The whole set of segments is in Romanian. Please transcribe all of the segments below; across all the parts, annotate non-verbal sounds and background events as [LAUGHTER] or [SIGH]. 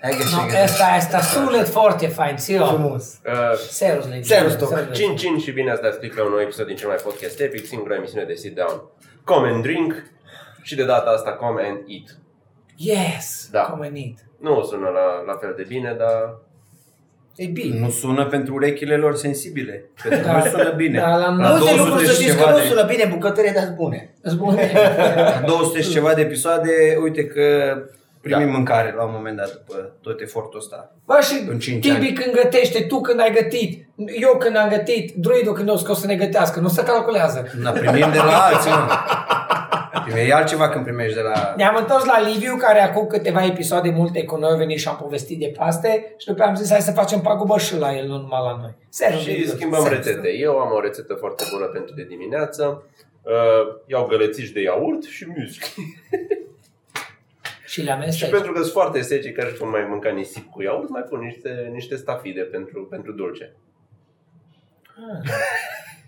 Hai că No, și asta, asta sunet foarte fain, țiu. Frumos. Uh, Serus, Levi. Serus, Doc. Levi. Cin Cin și bine ați dat click la un nou episod din cel mai podcast epic, singura emisiune de sit down. Come and drink și de data asta come and eat. Yes, Da. comenit. Nu o sună la, la fel de bine, dar E bine. Nu sună pentru urechile lor sensibile. Pentru Da. noi sună bine. Da, la La Multe 200 lucruri să și știți că ceva nu de- sună bine bucătărie, dar bune. Îți bune. La 200 și ceva de episoade, uite că primim mâncare la un moment dat după tot efortul ăsta. Bă, și În cinci Tibi ani. când gătește, tu când ai gătit, eu când am gătit, druidul când o scos să ne gătească, nu se calculează. Na, primim de la alții, mă. Primești altceva când primești de la... Ne-am întors la Liviu, care acum câteva episoade multe cu noi a venit și am povestit de paste și după aia am zis hai să facem pagubă și la el, nu numai la noi. Servus, și Liviu. schimbăm Servus. rețete. Eu am o rețetă foarte bună pentru de dimineață. Uh, iau gălețiși de iaurt și muesli. [LAUGHS] Și le Și amesteci. pentru că sunt foarte seci, care nu mai mânca nisip cu iaurt, mai pun niște, niște stafide pentru, pentru dulce.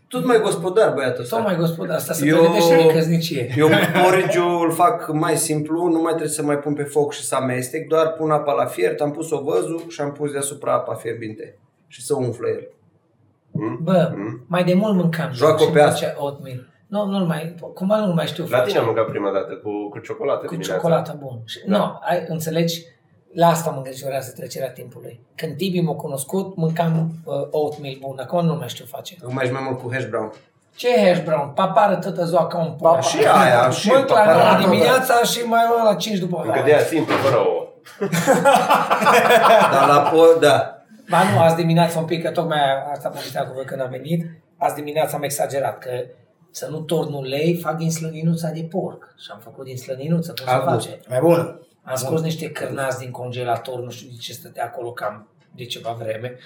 Tot mai gospodar băiatul ăsta. Sau mai gospodar, asta se Eu- pregătește de căznicie. Eu porridge îl fac mai simplu, nu mai trebuie să mai pun pe foc și să amestec, doar pun apa la fiert, am pus o văzul și am pus deasupra apa fierbinte. Și să umflă el. Mm? Bă, Mm? mai de mult mâncam. Joacă și pe îmi asta. place oatmeal. Nu, nu mai, cumva nu mai știu La face. tine am mâncat prima dată cu, cu ciocolată Cu dimineața. ciocolată bun. Și, Da. Nu, ai, înțelegi? La asta mă îngrijorează trecerea timpului. Când Tibi m-a cunoscut, mâncam uh, oatmeal bun. Acum nu mai știu face. Acum mai mai mult cu hash brown. Ce hash brown? Papară tătă ziua ca un papa. Și aia, [LAUGHS] și Mânc la papară, 9 da. dimineața și mai luăm la 5 după Încă de aia simplu, fără ouă. [LAUGHS] Dar la po, da. Ba nu, azi dimineața un pic, că tocmai asta povesteam cu voi când am venit, azi dimineața am exagerat, că să nu torn ulei, fac din slăninuța de porc. Și am făcut din slăninuță, cum se A, bun. face. Mai bună. Am scos niște cârnați din congelator, nu știu de ce stătea acolo cam de ceva vreme. [LAUGHS]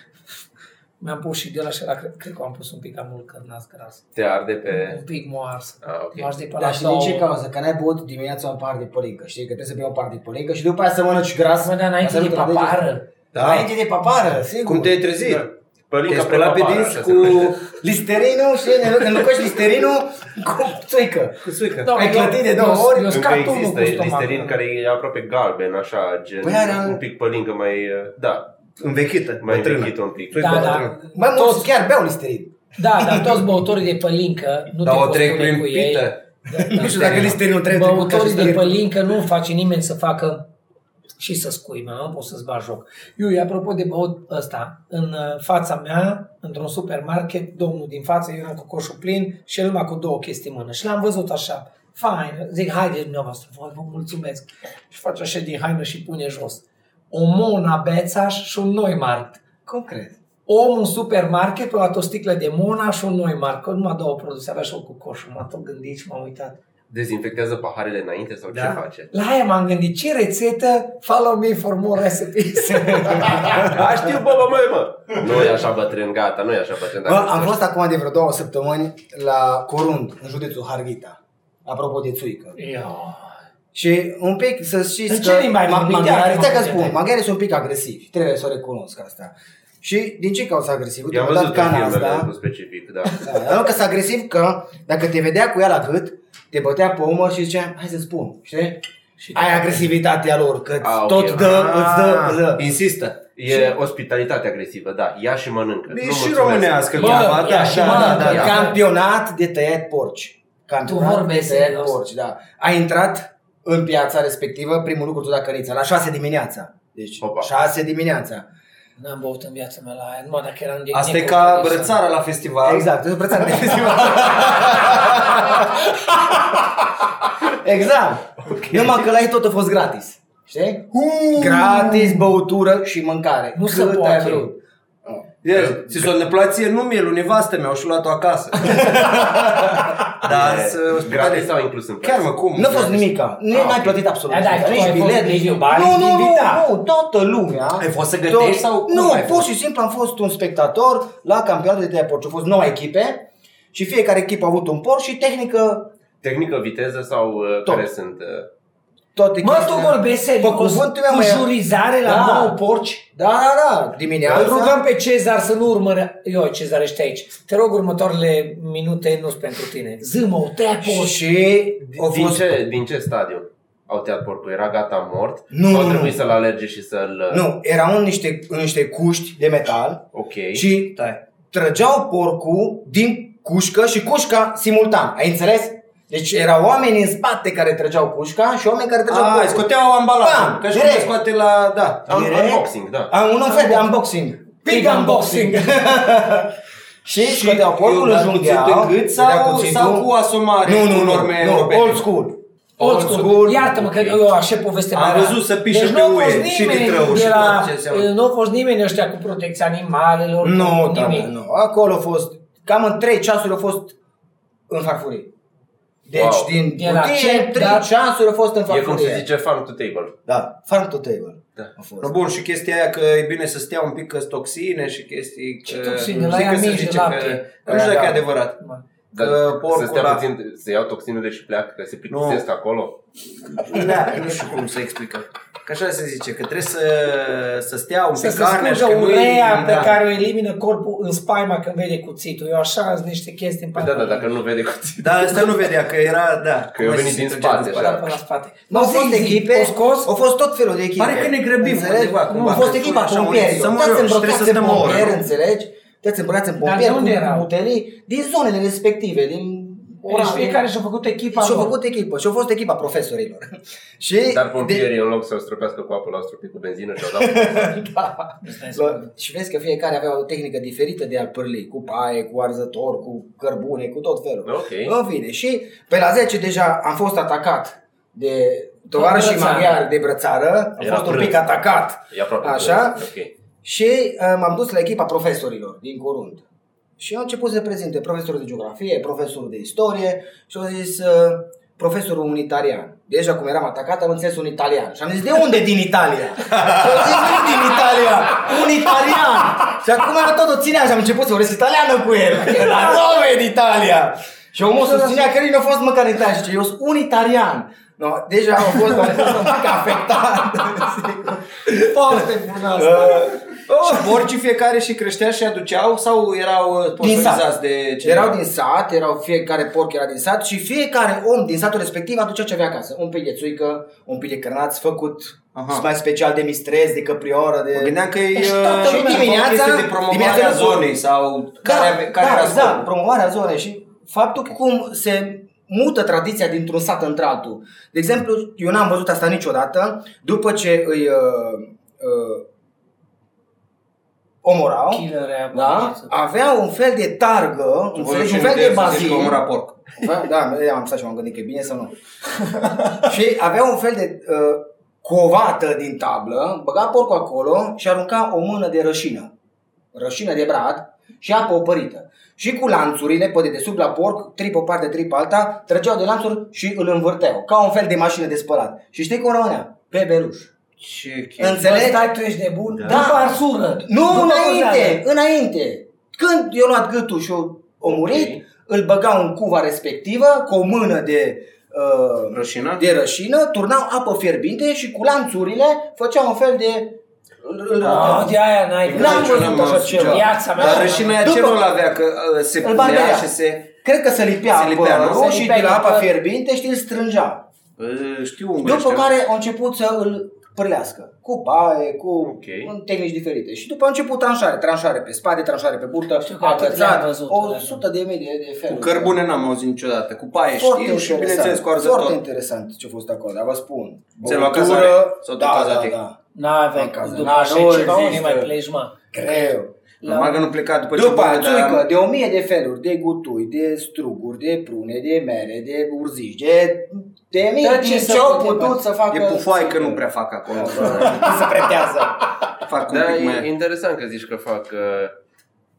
Mi-am pus și de la și ăla, cred, cred că am pus un pic cam mult cârnați gras. Te arde Un pe... pic moars. Ah, ok. Moars de pe la Dar și din ce cauză? Că n-ai băut dimineața un par de pălincă, știi? Că trebuie să bei un par de pălincă și după aia să mănânci gras. Mă, dar înainte Asta de nu te la papară. deget. Da. Înainte de papară, sigur. Cum te-ai trezit? Da. Pălinca Te-ai spălat pe prepapară, dinți așa cu... se numește. Listerinul și ne înlocuiești listerinul cu țuică. cu suică. Da, Ai eu- clătit de eu- două ori? Eu Încă scap unul există cu stomacul. listerin care e aproape galben, așa, gen Păi are- un pic pălincă mai, da, Învechită, mai bătrână. învechită un pic. Da, da. Mai mulți chiar beau listerin. Da, dar toți băutorii de pălincă nu Dar te o poți trec pune prin cu ei. pită. Da, da. Nu știu dacă listerinul trebuie trecut ca și Băutorii de spiritul. pălincă nu face nimeni să facă și să scuime, nu pot să-ți bagi joc. Eu, apropo de băut ăsta, în uh, fața mea, într-un supermarket, domnul din față, eu eram cu coșul plin și el numai cu două chestii în mână. Și l-am văzut așa, fain, zic, haide dumneavoastră, vă, vă mulțumesc. Și face așa din haină și pune jos. O Mona Bețaș și un Neumarkt. Cum crezi? Om în supermarket, a luat o sticlă de Mona și un Neumarkt, că numai două produse, avea și eu cu coșul, m-am tot gândit și m-am uitat. Dezinfectează paharele înainte sau ce Da. face? La aia m-am gândit, ce rețetă, follow me for more recipes. [LAUGHS] A, știu, bă, bă, mă, mă. Nu e așa bătrân, gata, nu e așa bătrân. Bă, dacă am îți fost acum de vreo două săptămâni la Corund, în județul Harghita. Apropo de țuică. Ia. Și un pic să știți În că ce limba ai ma- vorbit? maghiarii, Ia, stai că mă, spun, ia. maghiarii sunt un pic agresivi, trebuie să o recunosc asta. Și din ce cauză agresiv? Uite, I-am mi-a dat văzut în cana filmele asta. cu specific, da. Da, dar nu că s agresiv că dacă te vedea cu ea la gât, te bătea pe umăr și zicea, hai să spun, știi? Și Ai agresivitatea lor, că Ah, ok. tot dă, îți dă, îți dă. Insistă. E ospitalitate agresivă, da. Ia și mănâncă. E Nu și mulțumesc. românească Bă, cumva, ia da, și da, da, mănâncă, da, ia. da. Campionat de tăiat porci. Campionat de vorbești tăiat serios? porci, da. A intrat în piața respectivă, primul lucru tu la cănița, la 6 dimineața. Deci, Opa. 6 dimineața. N-am băut în viața mea la aia, numai dacă eram de Asta e necru, ca care să- brățara la festival. Exact, e o brățară de festival. [LAUGHS] exact. Numai că la ei tot a fost gratis. Știi? Gratis, băutură și mâncare. Nu se Cât poate. ai vrut. E, ți s-o întâmplat ție nu mie, lui nevastă mea, și luat-o acasă. [LAUGHS] Dar să Gratis sau inclus în preț? Chiar mă, cum? Nu a fost nimica. Nu Ah, n-ai ok. plătit absolut Da, da, nimic. tu Nici ai fost bilet, Liviu nici- Bani, Nu, nu, nu, invitat. nu, toată lumea. Ai fost să gătești sau cum Nu, ai pur fost? și simplu am fost un spectator la campionatul de tăiat porci. Au fost 9 echipe și fiecare echipă a avut un porc și tehnică Tehnică, viteză sau uh, Tot. care sunt... uh, toate Mă, tu chestiile. vorbești serios? Pe cuvântul meu, Cu mă, jurizare la Da. nouă porci? Da, da, da, dimineața. Îl rugăm pe Cezar să nu urmăre... Eu, Cezar, ești aici. Te rog, următoarele minute nu sunt pentru tine. Zâmă, o tăia porci. Și au Din fost ce, din ce stadiu? au tăiat porcul? Era gata mort? Nu, Sau nu, trebuie nu. să-l alerge și să-l... Nu, erau în niște, în niște cuști de metal Ok. și Tai. trăgeau porcul din cușcă și cușca simultan. Ai înțeles? Deci erau oameni în spate care trăgeau cușca și oameni care trăgeau A, porcul. scoteau ambalajul. Bam, Ca și cum direct. se scoate la... Da. Am, direct. unboxing, da. Am un fel de unboxing. Big unboxing. [LAUGHS] și scoteau porcul, eu îl la jungheau. cuțit în gât vedea sau, cuțitul. sau cu asomare Nu, nu, cu nu, norme nu, europene? old school. Old school. Iartă-mă că eu așa poveste Am mai rar. văzut să pișe deci pe nu a uie fost și de nimeni trău și de la, tot ce înseamnă. Nu a fost nimeni ăștia cu protecția animalelor, Nu, cu da, nimic. nu. Acolo a fost, cam în 3 ceasuri a fost în farfurie. Deci Wow. din De la cutie, ce- 3 da. ceasuri a fost în E farfurie. cum se zice farm to table. Da, farm to table. Da. A fost. No, bun, și chestia aia că e bine să stea un pic că toxine și chestii... Ce că- toxine? nu La zic ea că se mici de zice lapte. Că, nu știu dacă Da. e adevărat. Dar Că porcul să stea la- puțin, să iau toxinele și pleacă, că se plictisesc acolo. Da, nu știu cum să explicăm. Că așa se zice, că trebuie să, să stea un Să pic se carnea și scurgă că nu urea pe da. care o elimină corpul în spaima când vede cuțitul. Eu așa sunt niște chestii în Păi da, da, dacă nu vede cuțit. Da, asta nu vedea, că era, da. Că eu cum venit se din trăgea spate, în așa. Da, până la spate. Nu au Zi, fost zi, echipe, O scos? au fost tot felul de echipe. Pare că ne grăbim Înțelegi? undeva, Nu, cumva, a fost că echipa așa, pompieri. să mă Toți rog, îmbrăcați trebuie să în stăm o oră, pompieri, nu? înțelegi? Toți îmbrăcați în Dar de pompieri unde cu erau? butelii din zonele respective, din Deci oraș. fiecare și-a făcut echipa Și-au lor. făcut echipă și-au fost echipa profesorilor. [LAUGHS] și Dar de- pompierii, în loc să o stropească cu apă, l-au stropit cu benzină și au dat [LAUGHS] da. La- Și vezi că fiecare avea o tehnică diferită de a pârli, cu paie, cu arzător, cu cărbune, cu tot felul. Ok. În fine, și pe la 10 deja am fost atacat de tovarășii Brățară. maghiari de brățară, am Era fost un prânz. pic atacat. E aproape. Așa? de- Ok. Și uh, m-am dus la echipa profesorilor din curând. Și au început să prezinte profesorul de geografie, profesorul de istorie și au zis uh, profesorul unitarian. Deja cum eram atacat am înțeles un italian. Și am zis, de unde din Italia? și au zis, nu din Italia, un italian. Și acum tot o ținea și am început să vorbesc italiană cu el. [LAUGHS] La nome din Italia. Și omul susținea că el nu a fost măcar în Italia. Și zice, eu sunt un italian. No, deja am fost, am fost un pic afectat. [LAUGHS] Foarte bună asta. Uh, Și porcii fiecare și creștea și aduceau sau erau uh, sponsorizați de cineva? Erau din sat, erau fiecare porc era din sat și fiecare om din satul respectiv aducea ce avea acasă. Un pic de țuică, un pic de cărnați făcut Aha. mai special de mistrez, de căprioră, de... Mă gândeam că e Deci uh, toată și dimineața- chestie de promovare dimineața a nu- zonei sau da, care, ave- care da, era exact, scopul. promovarea zonei și faptul cum se mută tradiția dintr-un sat într-altul. De exemplu, eu n-am văzut asta niciodată, după ce îi uh, uh, omorau, Killer da, avea un fel de targă, înțelegi, un fel de bazin. un raport. Da, da, eu am stat și m-am gândit că e bine sau nu. [LAUGHS] și avea un fel de uh, covată din tablă, băga porcul acolo și arunca o mână de rășină. Rășină de brad și apă opărită. Și cu lanțurile, pe de sub la porc, trip o parte, trip alta, trăgeau de lanțuri și îl învârteau, ca un fel de mașină de spălat. Și știi cum rămânea? Pe beruș. Ce chestie. Înțelegi? Stai, tu ești nebun? Da. Da. După arsură. Nu, După înainte, cozeală. înainte. Când i-a luat gâtul și o omorit, Ok. îl băgau în cuva respectivă cu o mână de, uh, Rășină? de rășină, turnau apă fierbinte și cu lanțurile făceau un fel de... îl- îl Ah, răteau. de aia n-ai N-am văzut. văzut așa ceva. Viața mea. Dar rășina aia ce După- rol avea? Că uh, se Îl punea barbea. și se... Cred că se lipea, Se lipea, nu? părul Se și lipea de la de apa păr. fierbinte și îl strângea. Uh, Știu ungurii După ăștia. care au început să îl pârlească. Cu paie, cu Ok. în tehnici diferite. Și după a început tranșare. Tranșare pe spate, tranșare pe burtă, Știu că atât le-am agățat, văzut, o da. sută de mii de, de Cu feluri. cărbune n-am auzit niciodată. Cu paie Foarte știu și interesant. bineînțeles cu Foarte arzător. interesant ce a fost acolo, dar vă spun. Ți-ai luat Băutură, cazare? Sau tot da, da, cazate? da. N-avea Acasă. după Na, așa nu ceva, unde există. mai pleci, mă? Greu. Normal că nu pleca după ce După aia, băgă, dar- țuică, de o mie de feluri, de gutui, de struguri, de prune, de mere, de urzici, de, de mii, Tot din ce se ce au poate putut face. să facă. E pufoi că nu prea fac acolo. [LAUGHS] Nu se pretează. fac un Da, pic e mai... interesant că zici că fac... Uh,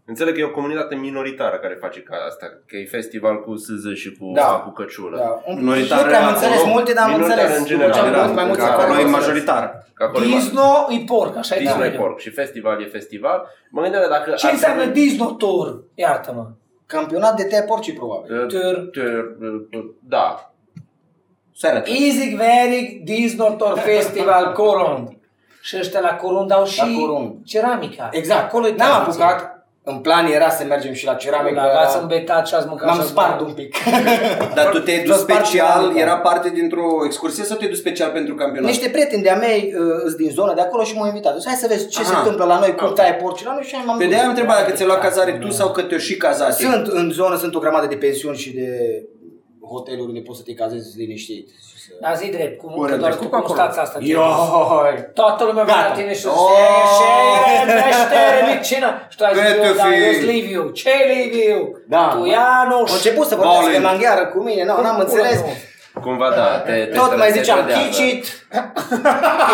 înțeleg că e o comunitate minoritară care face ca asta, că e festival cu sâză și cu, Da. cu căciulă. Da. Un- Minoritară nu prea am acolo, înțeles multe, dar am minoritară înțeles. în general, După ce am general, văzut mai mulți Că acolo, acolo am e înțeles. majoritară. Că acolo e Disno e porc, așa e Disney da. porc și festival e festival. Mă gândeam dacă... Ce ar înseamnă trebui- Disno Tour? Iartă-mă. Campionat de te porci, probabil. Uh, Tur. tur- uh, Da. Seara. Easy Veric Disno Tour Festival Corund. Și ăștia la Corund au și La Corund. ceramica. Exact. Acolo e N-am tradiție. apucat, În plan era să mergem și la ceramică. La v-ați îmbetat și ați mâncat M-am și ați spart băut. un pic. [LAUGHS] Dar tu te-ai dus Toți partea special, mică. era parte dintr-o excursie sau te-ai dus special pentru campionat? Niște prieteni de-a mei uh, îs din zona de acolo și m-au invitat. Deci hai să vezi ce Aha. se întâmplă la noi, cum Ok. taie porci la noi și m-am Pe dus. de-aia am întrebat dacă ți-ai luat cazare tu sau că te-o și cazate. Sunt în zonă, sunt o grămadă de pensiuni și de hoteluri unde poți să te cazezi liniștit. și să- Dar zi drept, cum Ori că doar trecut tu pe acolo. constați asta. Ioi! Toată lumea vine Gata. la tine și Oh. zice, [LAUGHS] meștere, micină. Și tu ai zis, Câte eu, da, fi? eu leave you. Ce leave you? Da. Tu Ianuș. Au început să vorbească Bowling. maghiară cu mine, nu, n-am Cum înțeles. nu? Cumva da, te, te Tot mai te ziceam trădează. Kicit,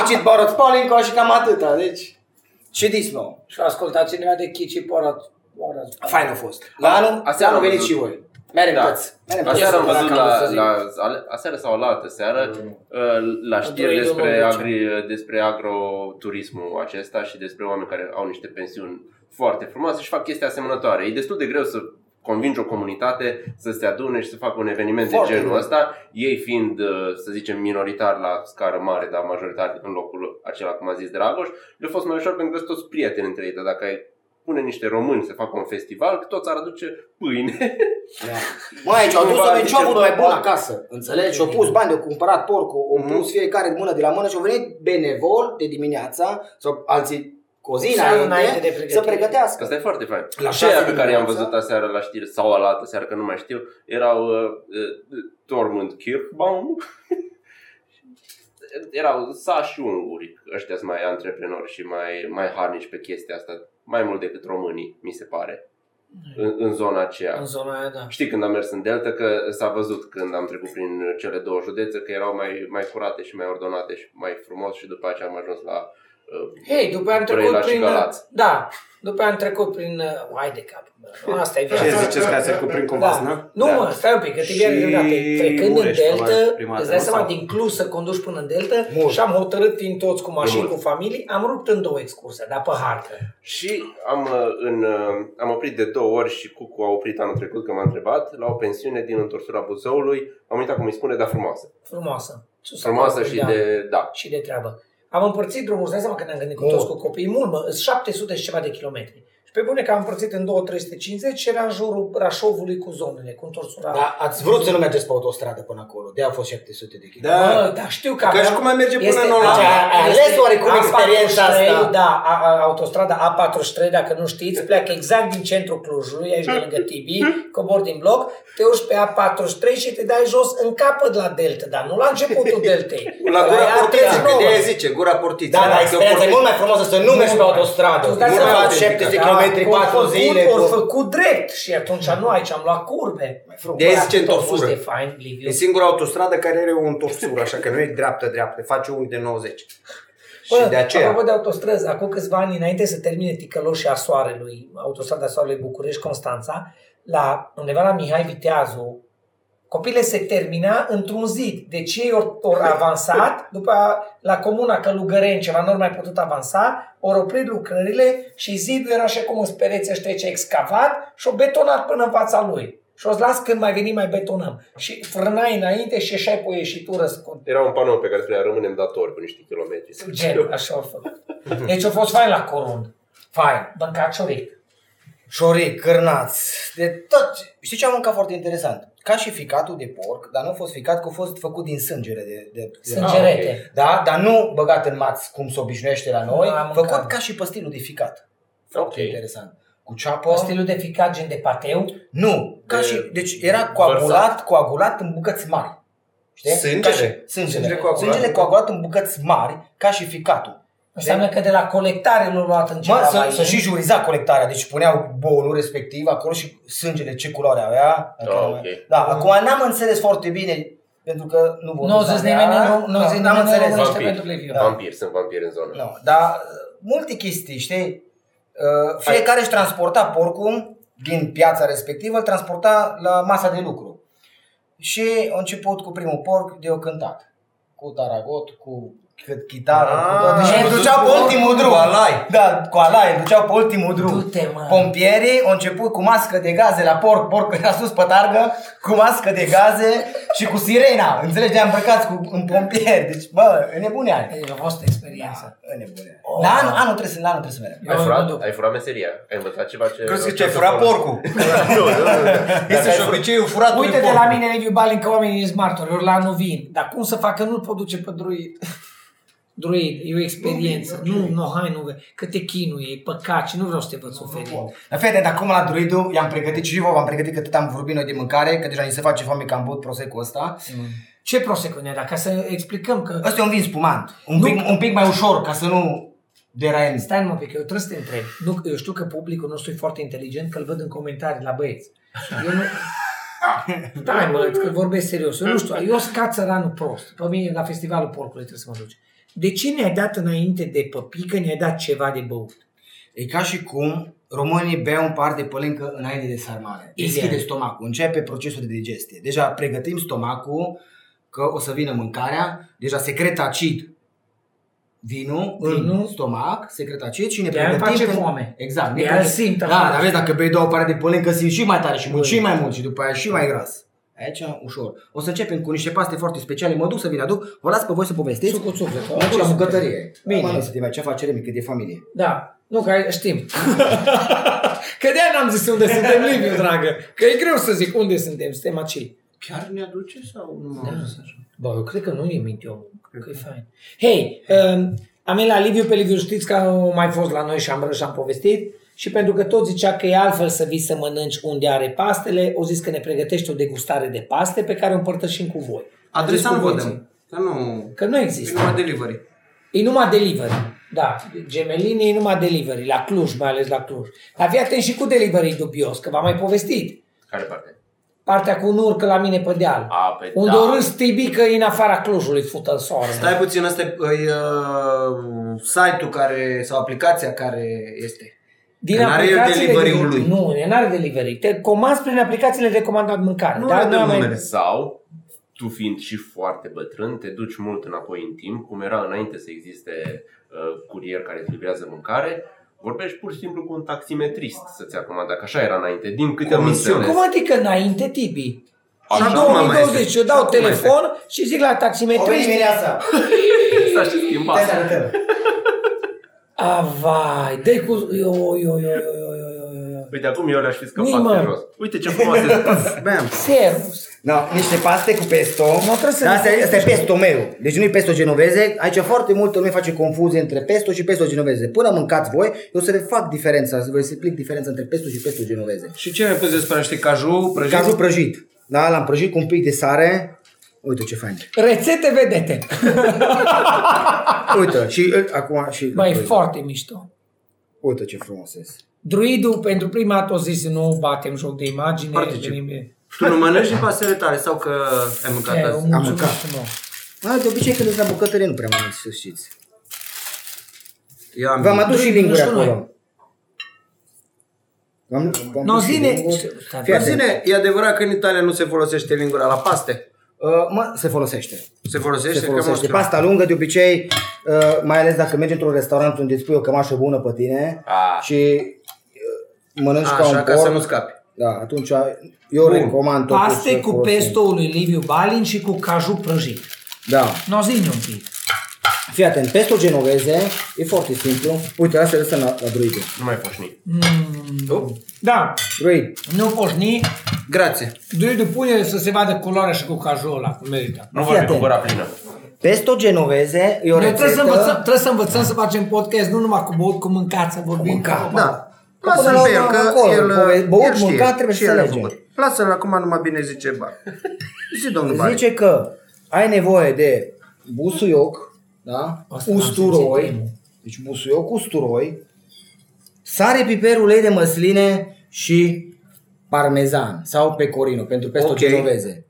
Kicit [LAUGHS] Borot Polinco și cam atâta, deci ce dis nou. Și a ascultat cineva de Chici Porat. Porat. Fain a fost. La anul, Aseară aseară am au venit văzut. și voi. Merem Da. toți. Merem toți. Aseară am Dacă văzut am la, vrut să zic. la, ale- aseară sau la altă seară uh, la știri Într-o despre, ideologie. agri, despre agroturismul acesta și despre oameni care au niște pensiuni foarte frumoase și fac chestii asemănătoare. E destul de greu să convingi o comunitate să se adune și să facă un eveniment Foarte de genul greu. ăsta, ei fiind, uh, să zicem, minoritar la scară mare, dar majoritar în locul acela, cum a zis Dragoș, le-a fost mai ușor pentru că sunt toți prieteni între ei, dar dacă ai pune niște români să facă un festival, că toți ar aduce pâine. Da. Mă, aici au dus Cumva o zice, ce avut bă, mai bun bă. acasă. Înțelegi? Și-au pus bani de cumpărat porcul, au Mhm. pus fiecare mână de la mână și au venit benevol de dimineața sau alții cu o zi Seara înainte înainte, de pregătire. să pregătească. Asta e foarte fain. La și aia șase pe care i-am dimineața? văzut aseară la știri sau la altă seară, că nu mai știu, erau uh, uh, Tormund Kirchbaum. [LAUGHS] erau sași unguri, ăștia sunt mai antreprenori și mai, mai harnici pe chestia asta, mai mult decât românii, mi se pare, în, în zona aceea. În zona aia, da. Știi când am mers în Delta că s-a văzut când am trecut prin cele două județe că erau mai, mai curate și mai ordonate și mai frumos și după aceea am ajuns la uh, Hei, după aia am Brăila trecut și prin... Galați. Da, după aia am trecut prin... uh, Hai de cap. bă, Nu, asta e viața. Ce ziceți că ați trecut prin Covas, da. nu? Nu, Da. mă, stai un pic, că te Și vier dreptate. Trecând în Mureș, Delta, probabil, prima îți dată, dai nu? seama, Sau? din Cluj să conduci până în Delta Mult. și am hotărât fiind toți cu mașini, Mult. cu familii, am rupt în două excursii, dar pe hartă. Și am, uh, în, uh, am oprit de două ori și Cucu a oprit anul trecut că m-a întrebat la o pensiune din întorsurea Buzăului. Am uitat cum îi spune, dar frumoasă. Frumoasă. Sus Frumoasă acolo, și da. de... Da. și de treabă. Am împărțit drumul, îți dai seama că ne-am gândit cu Mult. toți cu copiii, mult, mă, sunt 700 și ceva de kilometri. Și pe bune că am împărțit în 2-350 și era în jurul Rașovului cu zonele, cu întorsura. Dar ați vrut să nu mergeți pe autostradă până acolo, de-aia au fost 700 de km. Da. Bă, da, știu că Ca și aveam- cum ai merge până este- în Olanda. a- Ai este ales oarecum A43, experiența asta? Da, a, a, autostrada A43, dacă nu știți, pleacă exact din centrul Clujului, aici de lângă Tibi, cobor din bloc, te urci pe A43 și te dai jos în capăt la Delta, dar nu la începutul [LAUGHS] Deltei. La gura e portiță, că A39. de aia zice, gura portiță. Da, dar experiența e mult mai frumoasă să nu mergi pe autostradă. Tu dai Nu seama, faci da, 700 da, km, ori 4 făcut- zile. Ori cu- făcut drept și atunci nu aici am luat curbe. De aia Bă, zice atât a fost întorsură. de fain, Liviu. E singura autostradă care are o întorsură, așa că nu e dreaptă-dreaptă, face unghi de 90. Bă, și de aceea... Apropo de autostrăzi, acum câțiva ani înainte să termine Ticăloșia Soarelui, autostrada Soarelui București-Constanța, la, undeva la Mihai Viteazu, copile se termina într-un zid. Deci ei ori, ori avansat, după aia, la comuna Călugăreni, ceva nu ori mai putut avansa, ori oprit lucrările și zidul era așa cum îți pereți ăștia ce excavat și o betonat până în fața lui. Și o las când mai veni mai betonăm. Și frânai înainte și ieșai pe o ieșitură să Era un panou pe care trebuia rămânem datori cu niște kilometri. Gen, așa au făcut. Deci a fost fain la Corund. Fain. Mâncat cioric. Șoric, cârnați, de tot. Știi ce am mâncat foarte interesant? Ca și ficatul de porc, dar nu a fost ficat, că a fost făcut din sângere. De, de, de Sângerete. Da, dar nu băgat în maț cum se obișnuiește la noi, Nu, am făcut mâncat. ca și pe stilul de ficat. Ok. Foarte interesant. Cu ceapă. Pe stilul de ficat, gen de pateu. Nu, ca De- și, deci era coagulat, coagulat în bucăți mari. Știi? Sângele? Ca și, sângele. Sângele Sângele, coagulat. sângele coagulat în bucăți mari, ca și ficatul. Înseamnă că de la colectare l-au luat în ceva Mă, să, mai să și juriza colectarea, deci puneau bolul respectiv acolo și sângele ce culoare avea. Ah, Acolo. ok. Da, acum n-am înțeles foarte bine, pentru că nu Nu o zis nimeni în rom- nu o zis n-am nimeni în înțeles. românește Vampiri. pentru Liviu. Da. Vampiri, sunt vampiri în zonă. Nu, dar uh, multe chestii, știi? Uh, Fiecare își transporta porcul din piața respectivă, îl transporta la masa de lucru. Și a început cu primul porc de o cântat. Cu taragot, cu cât chitară, Ah, cu toate. Și cu îl duceau pe cu- ultimul cu drum. alai. Da, cu alai, îl duceau pe ultimul drum. Du-te, mă. Pompierii au început cu mască de gaze la porc, porc era sus pe targă, cu mască de gaze și cu sirena. Înțelegi, de îmbrăcați cu, în pompieri. Deci, bă, e nebuneai. Deci a fost experiență. E nebuneai. Oh. La anul, anul trebuie să, la anul trebuie să mergem. Eu Ai mă furat? duc. Ai furat meseria? Ai învățat ceva ce... Crezi că ce ce-ai să furat folosești? porcul? nu, nu, nu. Este Dacă ai și furat- obiceiul furatului Uite de porcului. la mine, Liviu Balin, că oamenii sunt martori. Ori la anul vin. Dar cum să facă? Nu-l pot duce pe druid. Druid, e o experiență. Nu, nu, hai, nu, că te chinuie, e păcat și nu vreau să te văd suferind. Dar fii atent, acum la druidul i-am pregătit și vouă, v-am pregătit că tot am vorbit noi de mâncare, că deja ni se face foame că am băut prosecul ăsta. Ce prosecco ne Ca să explicăm că... Ăsta e un vin spumant, un Nu. pic, un pic mai ușor, ca să nu deraiem. Stai mă un pic, eu trebuie să te întreb. Nu, eu știu că publicul nostru e foarte inteligent, că îl văd în comentarii la băieți. Eu nu... [LAUGHS] Stai mă, că vorbesc serios. Eu nu știu, eu sunt ca țăranul prost. Pe mine la festivalul porcului trebuie să mă duci. De ce ne-ai dat înainte de păpică, ne-ai dat ceva de băut? E ca și cum românii beau un par de pălincă înainte de sarmale. Deschide Ideal. stomacul, începe procesul de digestie. Deja pregătim stomacul că o să vină mâncarea, deja secret acid vinul, Vinul. în stomac, secret acid și ne De-aia îmi pregătim... face pen- foame. Exact. ne De-aia pregătim- simt Da, acolo. dar vezi, dacă bei două pare de pălincă, simți și mai tare și mult, Băi. și mai mult și după aia și mai gras. Aici ușor. O să începem cu niște paste foarte speciale. Mă duc să vi le aduc. Vă las pe voi să povestiți. Sucul suflet. Mă duc la bucătărie. Bine. Mă, nu să te mai ce face mică de familie. Da, nu, că știm. [LAUGHS] că de-aia n-am zis unde suntem, Liviu, dragă. Că e greu să zic unde suntem, suntem aici. Chiar ne aduce sau nu m-am zis așa? Bă, eu cred că nu e minte omul, că e fain. Hei, um, am venit la Liviu, pe Liviu știți că a mai fost la noi și am și am povestit și pentru că tot zicea că e altfel să vii să mănânci unde are pastele, o zis că ne pregătește o degustare de paste pe care o împărtășim cu voi. Adresa nu Deci vă cu voi. dăm. Că nu... Că nu E există. numai delivery. E numai delivery. Da, gemelini e numai delivery, la Cluj, mai ales la Cluj. Dar fii atent și cu delivery dubios, că v-am mai povestit. Care parte? Partea cu un urcă la mine pe deal. A, pe unde da. o râs tibi că e în afara Clujului, fută în soare. Stai puțin, ăsta e uh, site-ul care, sau aplicația care este. Din Că n-are el aplicațiile delivery-ul de- lui. Nu, el n-are delivery. Te comanzi prin aplicațiile de comandat mâncare. Nu Dar le dăm noi am- numere. Sau, tu fiind și foarte bătrân, te duci mult înapoi în timp, cum era înainte să existe uh, curier care îți livrează mâncare, vorbești pur și simplu cu un taximetrist să-ți ia comanda, că așa era înainte, din câte am Comisiune. înțeles. Cum adică înainte, Tibi? Așa Și în acum mai 2020 este. eu dau Și acum mai telefon și zic la O venit taximetrist. dimineața. S-a și schimbat. Stai să arătăm. A, vai, dă cu... Yo, yo, yo, yo, yo, yo, yo, yo. Uite, acum eu le-aș fi scăpat Nimă. pe jos. Uite ce frumos este. Bam. Servus. No, niște paste cu pesto. trebuie să Dar ne asta, e- asta e povestești. pesto meu. Deci nu e pesto genoveze. Aici foarte multă lume face confuzie între pesto și pesto genoveze. Până mâncați voi, eu să le fac diferența, să vă explic diferența între pesto și pesto genoveze. Și ce mai poți despre niște caju prăjit? Cazul prăjit. Da, l-am prăjit cu un pic de sare. Uite ce fain. Rețete vedete. [LAUGHS] Uite, și uh, acum și... Băi, e foarte mișto. Uite ce frumos este. Druidul pentru prima dată a zis nu batem joc de imagine. Particip. venim- Tu nu mănânci din pastele tale sau că ai mâncat E, azi? o Am mulțumesc mâncat. frumos. A, de obicei când ești la bucătărie nu prea mănânci, să știți. Eu am V-am adus și Druidul, linguri nu știu acolo. V-am, v-am No, pus și zine... linguri. Stai, Fii atent. Zine, e adevărat că în Italia nu se folosește lingura la paste? Uh, mă, se folosește. Se folosește? Se Că am folosește. auzit. Pasta lungă, de obicei, uh, mai ales dacă mergi într-un restaurant unde îți pui o cămașă bună pe tine Ah. și uh, mănânci ca un Așa, ca porc. să nu scapi. Da, atunci eu recomand totuși Paste să cu folosim. pesto lui Liviu Balin și cu caju prăjit. Da. No, zi un pic. Fii atent, pesto genoveze e foarte simplu. Uite, asta este la, la druidul. Nu mai poșni. Mm. Da, Druid, nu poșni. Grație. Druidul pune să se vadă culoarea și cu cajul ăla, cum merită. Nu Fii vorbi cu atent. gura plină. pesto genoveze e o Noi trebuie să, învățăm, rețetă... trebuie să învățăm să facem podcast nu numai cu băut, cu mâncat, să vorbim. mâncat, cu- Da. Că până Lasă-l la pe el, urmă, că acolo, el, băut, băut, el știe. mâncat, trebuie Și să el a legem. făcut. Lasă-l acum numai bine zice ba. Zi, domnul Bari. Zice că ai nevoie de busuioc, da? Asta n-am simțit usturoi, primul. deci busuioc, usturoi, sare, piper, ulei de măsline și parmezan sau pecorino pentru pesto Ok. genoveze.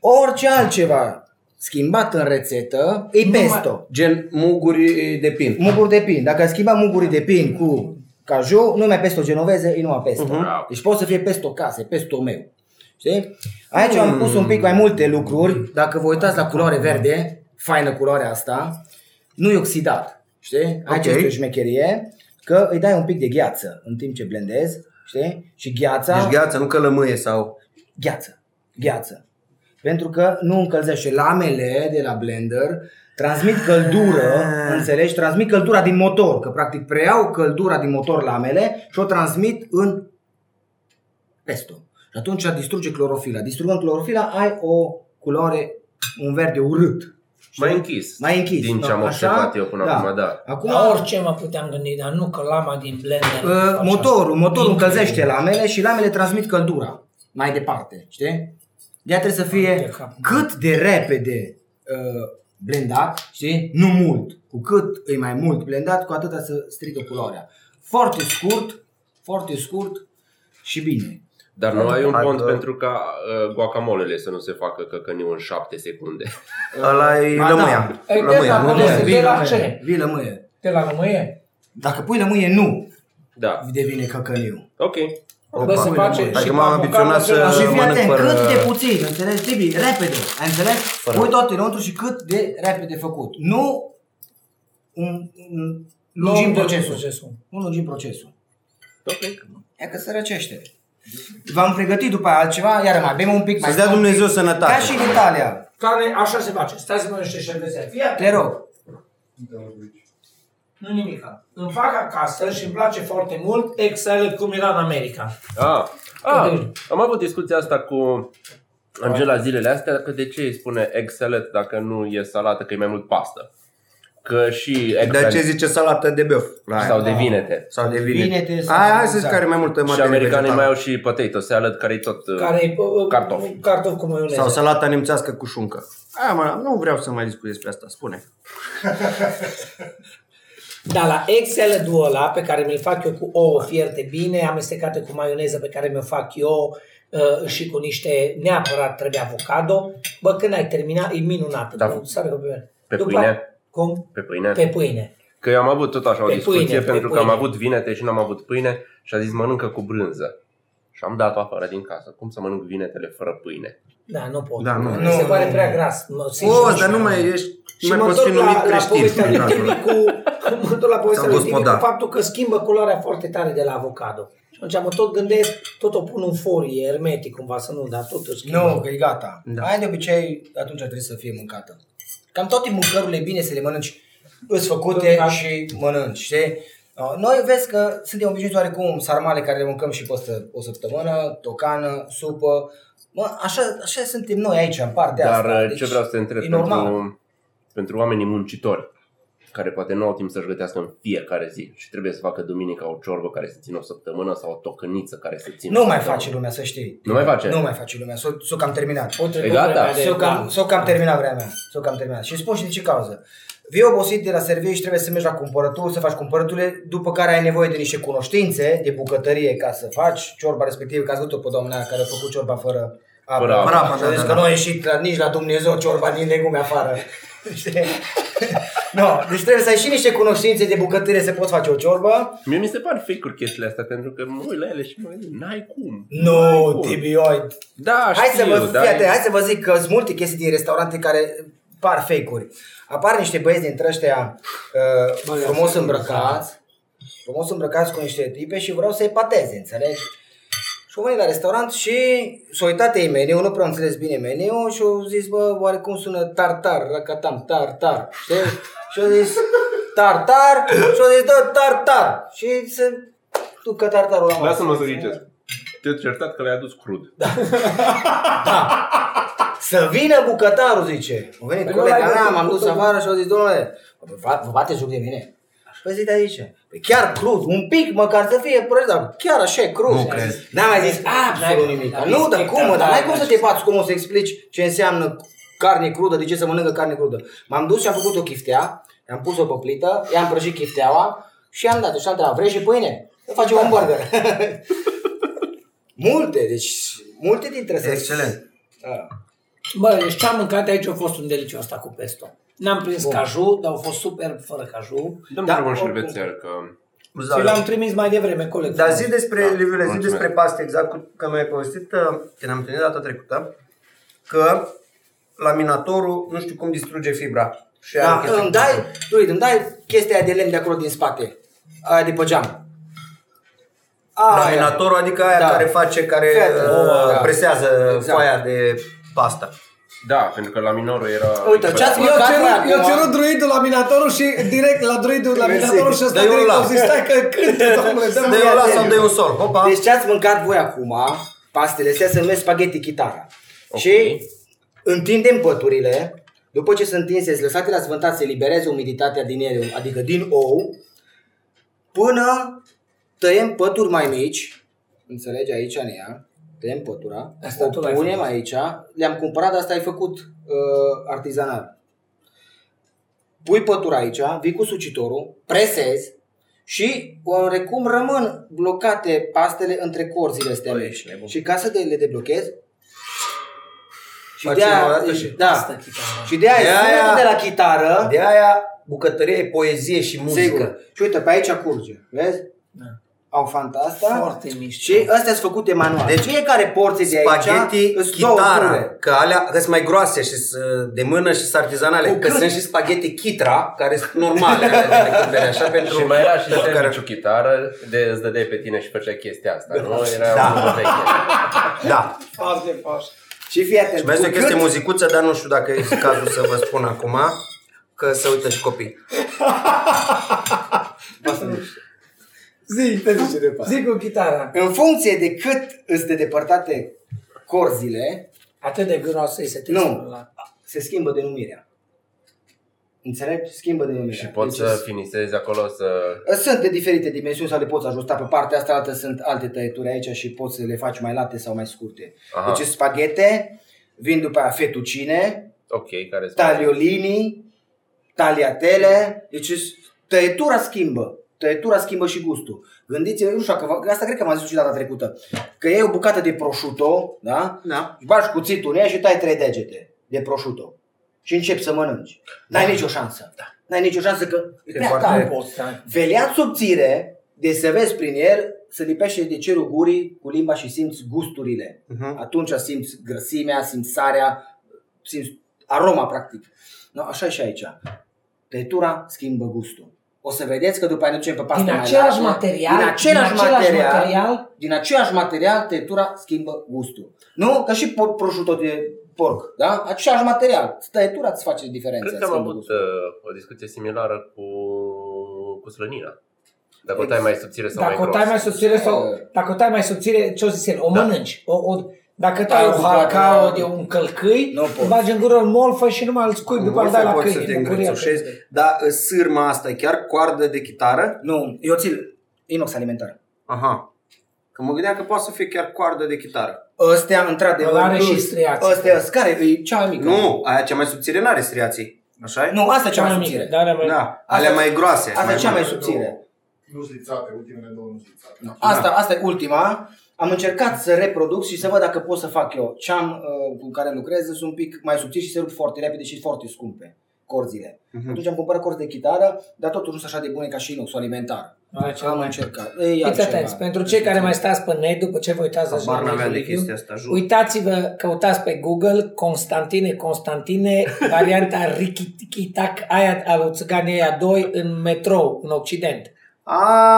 Orice altceva schimbat în rețetă e Numai- pesto. Gen muguri de pin. Muguri de pin. Dacă ai schimbat mugurii de pin cu caju, nu mai pesto genoveze, e numai pesto. Mhm. Deci poate să fie pesto case, pesto meu. Știi? Aici am pus un pic mai multe lucruri. Dacă vă uitați la culoare verde, faină culoarea asta, nu e oxidat. Știi? Aici Ok. este o șmecherie că îi dai un pic de gheață în timp ce blendezi, știi? Și gheața, Deci gheață, nu călămâie sau... gheață, gheață. Pentru că nu încălzește lamele de la blender, transmit căldură, Ah. înțelegi? Transmit căldura din motor, că practic preiau căldura din motor lamele și o transmit în pesto. Și atunci distruge clorofila. Distrugând clorofila ai o culoare, un verde urât. Mai închis. Mai închis. Din ce am Așa? observat eu până Da. acum, da. Acum, La orice mă puteam gândi, dar nu că lama din blender. Uh, face motorul, asta. motorul Incredibil. încălzește lamele și lamele transmit căldura mai departe, știi? De trebuie să De fie cap. cât de repede uh, blendat, știi? Nu mult. Cu cât e mai mult blendat, cu atâta să strică culoarea. Foarte scurt, foarte scurt și bine. Dar nu ai un Hai pont că- pentru ca uh, guacamolele să nu se facă căcăniu în 7 secunde. [LAUGHS] Ăla e Ba, lămâia. da. E Lămâia, de nu la- lămâia. de Vii la lămâie. ce? Vii lămâie. De la lămâie? Dacă pui lămâie, nu Da. devine căcăniu. Ok. Bă, se Pui face lămâie. și Adică m-am cu ambiționat avocado, să- la- Și fii mănânc atent, fără- cât de puțin, înțelegi? Tibi, repede, ai înțeles? Fără. Pui tot înăuntru și cât de repede făcut. Nu un, un lungim Nu, procesul. procesul. Nu lungim procesul. Ok. E că se răcește. V-am pregătit după aia altceva, iar mai bem un pic mai Să-ți dea stăm un Dumnezeu pic. sănătate. Ca și în Italia. Care așa se face. Stați să mă niște șervețel. Fii atent. Te rog. Nu nimica. Îmi fac acasă și îmi place foarte mult Excel cum era în America. Ah. Ah, Uite. am avut discuția asta cu Angela zilele astea, că de ce îi spune egg salad dacă nu e salată, că e mai mult pastă. Că și egg De ce salad zice salată de băf? la aia? sau de vinete. Sau de Vinete vinete. sau- Aia, hai să zic exact. care e mai multă Și materie americanii vegetală. mai au și potato salad, care e tot... uh, Care e uh, Cartofi. Cartofi cu maioneză. Sau salata nemțească cu șuncă. Aia, mă, nu vreau să mai discut despre asta, spune. [LAUGHS] Dar la Excel-ul ăla pe care mi-l fac eu cu ouă fierte bine, amestecate cu maioneză pe care mi-o fac eu uh, și cu niște, neapărat trebuie avocado, bă, când ai terminat, e minunat. Da. Cu sare cu pieper. Pe După- pâine? Cum? Pe pâine? Pe pâine. Că eu am avut tot așa o Pe discuție pâine, pe pentru că am pâine. avut vinete și n-am avut pâine și a zis mănâncă cu brânză. Și am dat-o afară din casă. Cum să mănânc vinetele fără pâine? Da, nu pot. Da, nu. Mi se Nu, pare nu, prea nu. gras. Mă, sincer, O, nu dar știu. nu mai ești, Și nu mai mă poți fi întorc numit la, la creștin. povestea lui prin Tibi cazul ăla. cu, mă întorc la povestea Sau lui Tibi cu gospodar. faptul că schimbă culoarea foarte tare de la avocado. Și atunci mă tot gândesc, tot o pun în folie, hermetic cumva, să nu, dar tot o schimbă. Nu, că e gata. Da. Aia de obicei atunci trebuie să fie mâncată. Cam toate mâncărurile bine să le mănânci îți făcute Da. și mănânci, știi? Uh, Noi vezi că suntem obișnuiți oarecum sarmale care le mâncăm și peste o săptămână, tocană, supă. Mă, așa, așa suntem noi aici, în partea Dar asta. uh, ce vreau să te întreb e normal. pentru, pentru oamenii muncitori care poate nu au timp să-și gătească în fiecare zi și trebuie să facă duminica o ciorbă care să țină o săptămână sau o tocăniță care să țină Nu o mai săptămână. face lumea, să știi. Nu mai face? Nu mai face lumea, s-o, s-o cam terminat. O trecut E gata. vremea de- S-o cam, da. s-o cam terminat vremea. S-o cam terminat. Și îți spun și de ce cauză. Vii obosit de la serviciu și trebuie să mergi la cumpărături, să faci cumpărăturile, după care ai nevoie de niște cunoștințe de bucătărie ca să faci ciorba respectivă, ca să văzut pe doamna aia care a făcut ciorba fără apă. Fără apă. Fără apă, Și da, a zis da, că da. nu a ieșit la, nici la Dumnezeu ciorba din legume afară. Știi? [LAUGHS] no, deci trebuie să ai și niște cunoștințe de bucătărie să poți face o ciorbă. Mie mi se par fake-uri chestiile astea pentru că mă uit la ele și mă gândesc, n-ai cum. Nu, N-ai cum. tibioi. Da, Hai știu, să vă, dar fii atent, hai să vă zic că sunt multe chestii din restaurante care par fake-uri. Apar niște băieți dintre ăștia uh, Bă, frumos asta e îmbrăcați, frumos îmbrăcați cu niște tipe și vreau să-i pateze, înțelegi? Și au venit la restaurant și s-au uitat ei meniu, nu prea au înțeles bine meniu și au zis, bă, oarecum sună tartar, racatam, tartar, știi? Și au zis, tartar, și au zis, da, tartar. Și se ducă tartarul la masă. Lasă-mă să ghicesc. Te-ai certat că l-ai adus crud. [LAUGHS] Da. Să vină bucătarul, zice. A venit Păi colega nu l-ai mea, găsit m-am dus cu tot. afară și au zis, domnule, vă, vă bateți joc de mine? Păi zic, da, zice. Păi chiar crud, un pic măcar să fie prăjit, dar chiar așa e crud. Nu cred. N-am mai zis absolut N-ai- nimic. n-ai Nu, dar zis cum, mă, dar n-ai cum să te spectacular. bați, cum o să explici ce înseamnă carne crudă, de ce să mănâncă carne crudă. M-am dus și am făcut o chiftea, am pus-o pe plită, i-am prăjit chifteaua și am dat-o și am întrebat, vrei și pâine? Să facem un burger. [LAUGHS] multe, deci multe dintre astea. Excelent. Da. Bă, deci ce am mâncat aici a fost un deliciu ăsta cu pesto. N-am prins Bun. caju, dar au fost super fără caju. Dăm Da, da, un oricum. șervețel că... Și l-am trimis mai devreme, coleg. Dar zi despre, Da, Liviule, zi mulțumesc. despre paste exact, cu- că mi-ai povestit uh, când am întâlnit data trecută, că laminatorul, nu știu cum distruge fibra. Și are Da, chestia îmi cu- dai, Luid, îmi dai chestia aia de lemn de acolo din spate. Aia de pe geam. Aia. Laminatorul, adică aia Da. care face, care Fete. uh, Da. presează Exact. foaia de pasta. Da, pentru că la minorul era... Uite, ce-ați Eu mâncat voi cerut, eu acum? cerut druidul laminatorul și direct la druidul laminatorul și ăsta Dă-i un direct la. au zis, stai că cântă, [LAUGHS] domnule, dă Dă-i un la sau dă un sol. Hopa. Deci ce ați mâncat voi acum, pastele astea se numesc spaghetti chitara. Ok. Și întindem păturile, după ce sunt întinse, sunt lăsate la zvântat, se elibereze umiditatea din ele, adică din ou, până tăiem pături mai mici, înțelegi, aici în ea, tăiem pătura, Asta o tu l-ai punem făcut. aici, le-am cumpărat, dar asta ai făcut uh, artizanal. Pui pătura aici, vii cu sucitorul, presezi și oarecum rămân blocate pastele între corzile astea Băi, mici. ești nebun. Și ca să de- le deblochez, și Facem de o dată și- da, Asta chitară. și de aia De aia- sunetul de la chitară De aia bucătăria e poezie și muzică. Sigur. Și uite, pe aici curge. Vezi? Da. Au fanta asta. Foarte mișto. Și astea sunt făcute manual. Deci fiecare porție de aici Spaghetti, îs două chitara, ture. că alea sunt mai groase și sunt de mână și sunt artizanale. Cu Că cât? sunt și spaghetti chitra, care sunt normale, alea de la Chitare, așa pentru... Și mai era și pentru care- serviciu chitară, de îți dădeai pe tine și făceai chestia asta, nu? Era Da. da. veche. Da. Pas de pas. Și fii atent. Și mai este o cu chestie cât- muzicuță, dar nu știu dacă e cazul să vă spun acum, că se uită și copii. [LAUGHS] Zi, te zice de pas. Zic cu chitara. În funcție de cât îți de depărtate corzile, Atât de groasă este Nu. textul ăla. se schimbă denumirea. Înțelegi? Schimbă denumirea. Și poți Deci să finisezi acolo, să... Sunt de diferite dimensiuni sau le poți ajusta pe partea asta, altă sunt alte tăieturi aici și poți să le faci mai late sau mai scurte. Aha. Deci spaghete, vin după aia fetucine, Ok, care sunt? taliolini, taliatele, deci tăietura schimbă. Tăietura schimbă și gustul. Gândiți-vă, nu știu, că v- asta cred că m-am zis și data trecută, că iei o bucată de prosciutto, da? Da. Și bagi cuțitul în ea și tai trei degete de prosciutto. Și începi să mănânci. N-ai nicio șansă. Da. N-ai nicio șansă că e prea foarte- tare. Nu poți, da. Veliat subțire, de să vezi prin el, se lipește de cerul gurii cu limba și simți gusturile. Mhm. Atunci simți grăsimea, simți sarea, simți aroma practic. No, așa e și aici. Tăietura schimbă gustul. O să vedeți că după aia ne ducem pe pasta Din mai același largă. material, din același, din același material, material. din același material, tăietura schimbă gustul. Nu? Ca și por- prosciutto de porc, da? Același material. Tăietura îți face diferența. Cred că am schimbă avut gustul. uh, o discuție similară cu, cu slănina. Dacă o tai mai subțire sau Dacă mai o gros. tai mai subțire sau... Da. Dacă o tai mai subțire, ce o zis el? O Da. mănânci. O, o, dacă tai Da, o cu halcao toate- de un călcâi, Nu poți. îl bagi în gură, îl molfă și numai îl scui, după Nu îl dai la poți să te câine. bucuria îngrețușezi, câinilor. dar uh, sârma asta e chiar coardă de chitară? Nu, eu țin inox alimentar. Aha. Că mă gândeam că poate să fie chiar coardă de chitară. Ăstea, într-adevăr, Ăla are nu- și striații. Ăstea, care e cea mai mică. Nu, aia cea mai subțire n-are striații. așa Nu, asta e cea mai mică, subțire. Dar are mai... Da, alea Asta- mai groase. Asta e cea mai mari. subțire. Nu zlițate, ultimele două nu zlițate. Nu. Asta, asta e ultima. Am încercat să reproduc și să văd dacă pot să fac eu. Ce am uh, cu care lucrez sunt un pic mai subțiri și se rup foarte repede și foarte scumpe corzile. Mhm. Atunci am cumpărat corzi de chitară, dar totuși nu sunt așa de bune ca și inoxul alimentar. Altceva Am mai- încercat. E Fiți altceva. atenți, pentru cei care mai stați pe net, după ce vă uitați la Habar n-aveam de video, chestia asta, jur. Uitați-vă, căutați pe Google Constantine Constantine, [LAUGHS] varianta Rikitac, aia a lui Țiganii aia 2 în metrou, în Occident. Ah,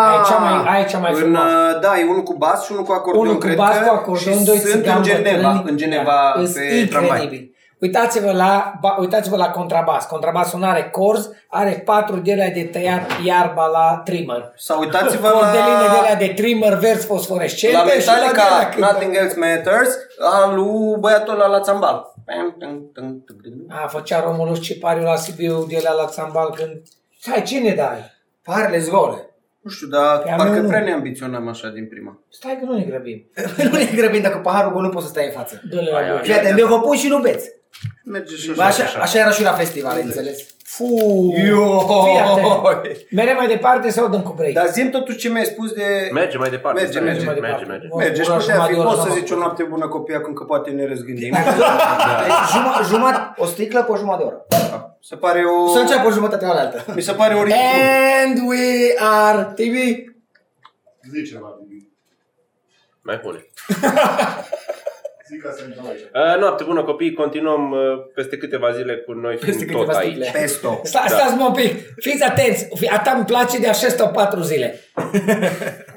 Aia e cea mai- aia e cea mai în, frumoasă. uh, Da, e unul cu bas și unul cu acordeon, Unul cu cred bas că, cu acordeon, și doi sunt în țigani Geneva, bătrâni. în Geneva Da, pe tramvai. incredibil. Uitați-vă la, ba, uitați-vă la contrabas. Contrabasul nu are corzi, are patru de alea de tăiat iarba la trimmer. Sau uitați-vă Cordeline de la, alea de trimmer verzi fosforescente la și la de alea Metallica, cântă. Nothing Else Matters, al lui băiatul ăla la țambal. Pam, tum, tum, tum, tum. A, făcea Romulus Cipariu la Sibiu de la la țambal când... Hai, cine dai? Parele zgole. Nu știu, dar Pe a parcă meu nu. prea ne ambiționăm așa din prima. Stai că nu ne grăbim. [LAUGHS] nu e grăbind dacă paharul gol nu poți să stai în față. Dă-le la Aia, voi. Fii atent, eu vă pun și nu beți. Merge și Bă, așa. Așa, așa era și la festival, înțeles? Fu! Fii atent. Merem mai departe sau dăm cu break? Dar zi totuși ce mi-ai spus de... Merge mai departe. Merge, stai, merge mai merge, departe. merge. Merge și Ora putea jumătate fi, de oră poți să n-am zici o făcut. noapte bună copii acum că poate ne răzgândim. [LAUGHS] Deci juma, jumătate, o sticlă pe o jumătate de oră. Se pare o... Să înceapă o jumătate la altă. Mi se pare o And we are TV. Zice ceva, Bibi. Mai pune. [LAUGHS] Zic ca să intrăm aici. Uh, noapte bună copii, continuăm uh, peste câteva zile cu noi Peste fiind tot câteva aici. sticle. Pesto. Sta, stați mă un pic, fiți atenți, a ta îmi place de așa stau patru zile. [LAUGHS]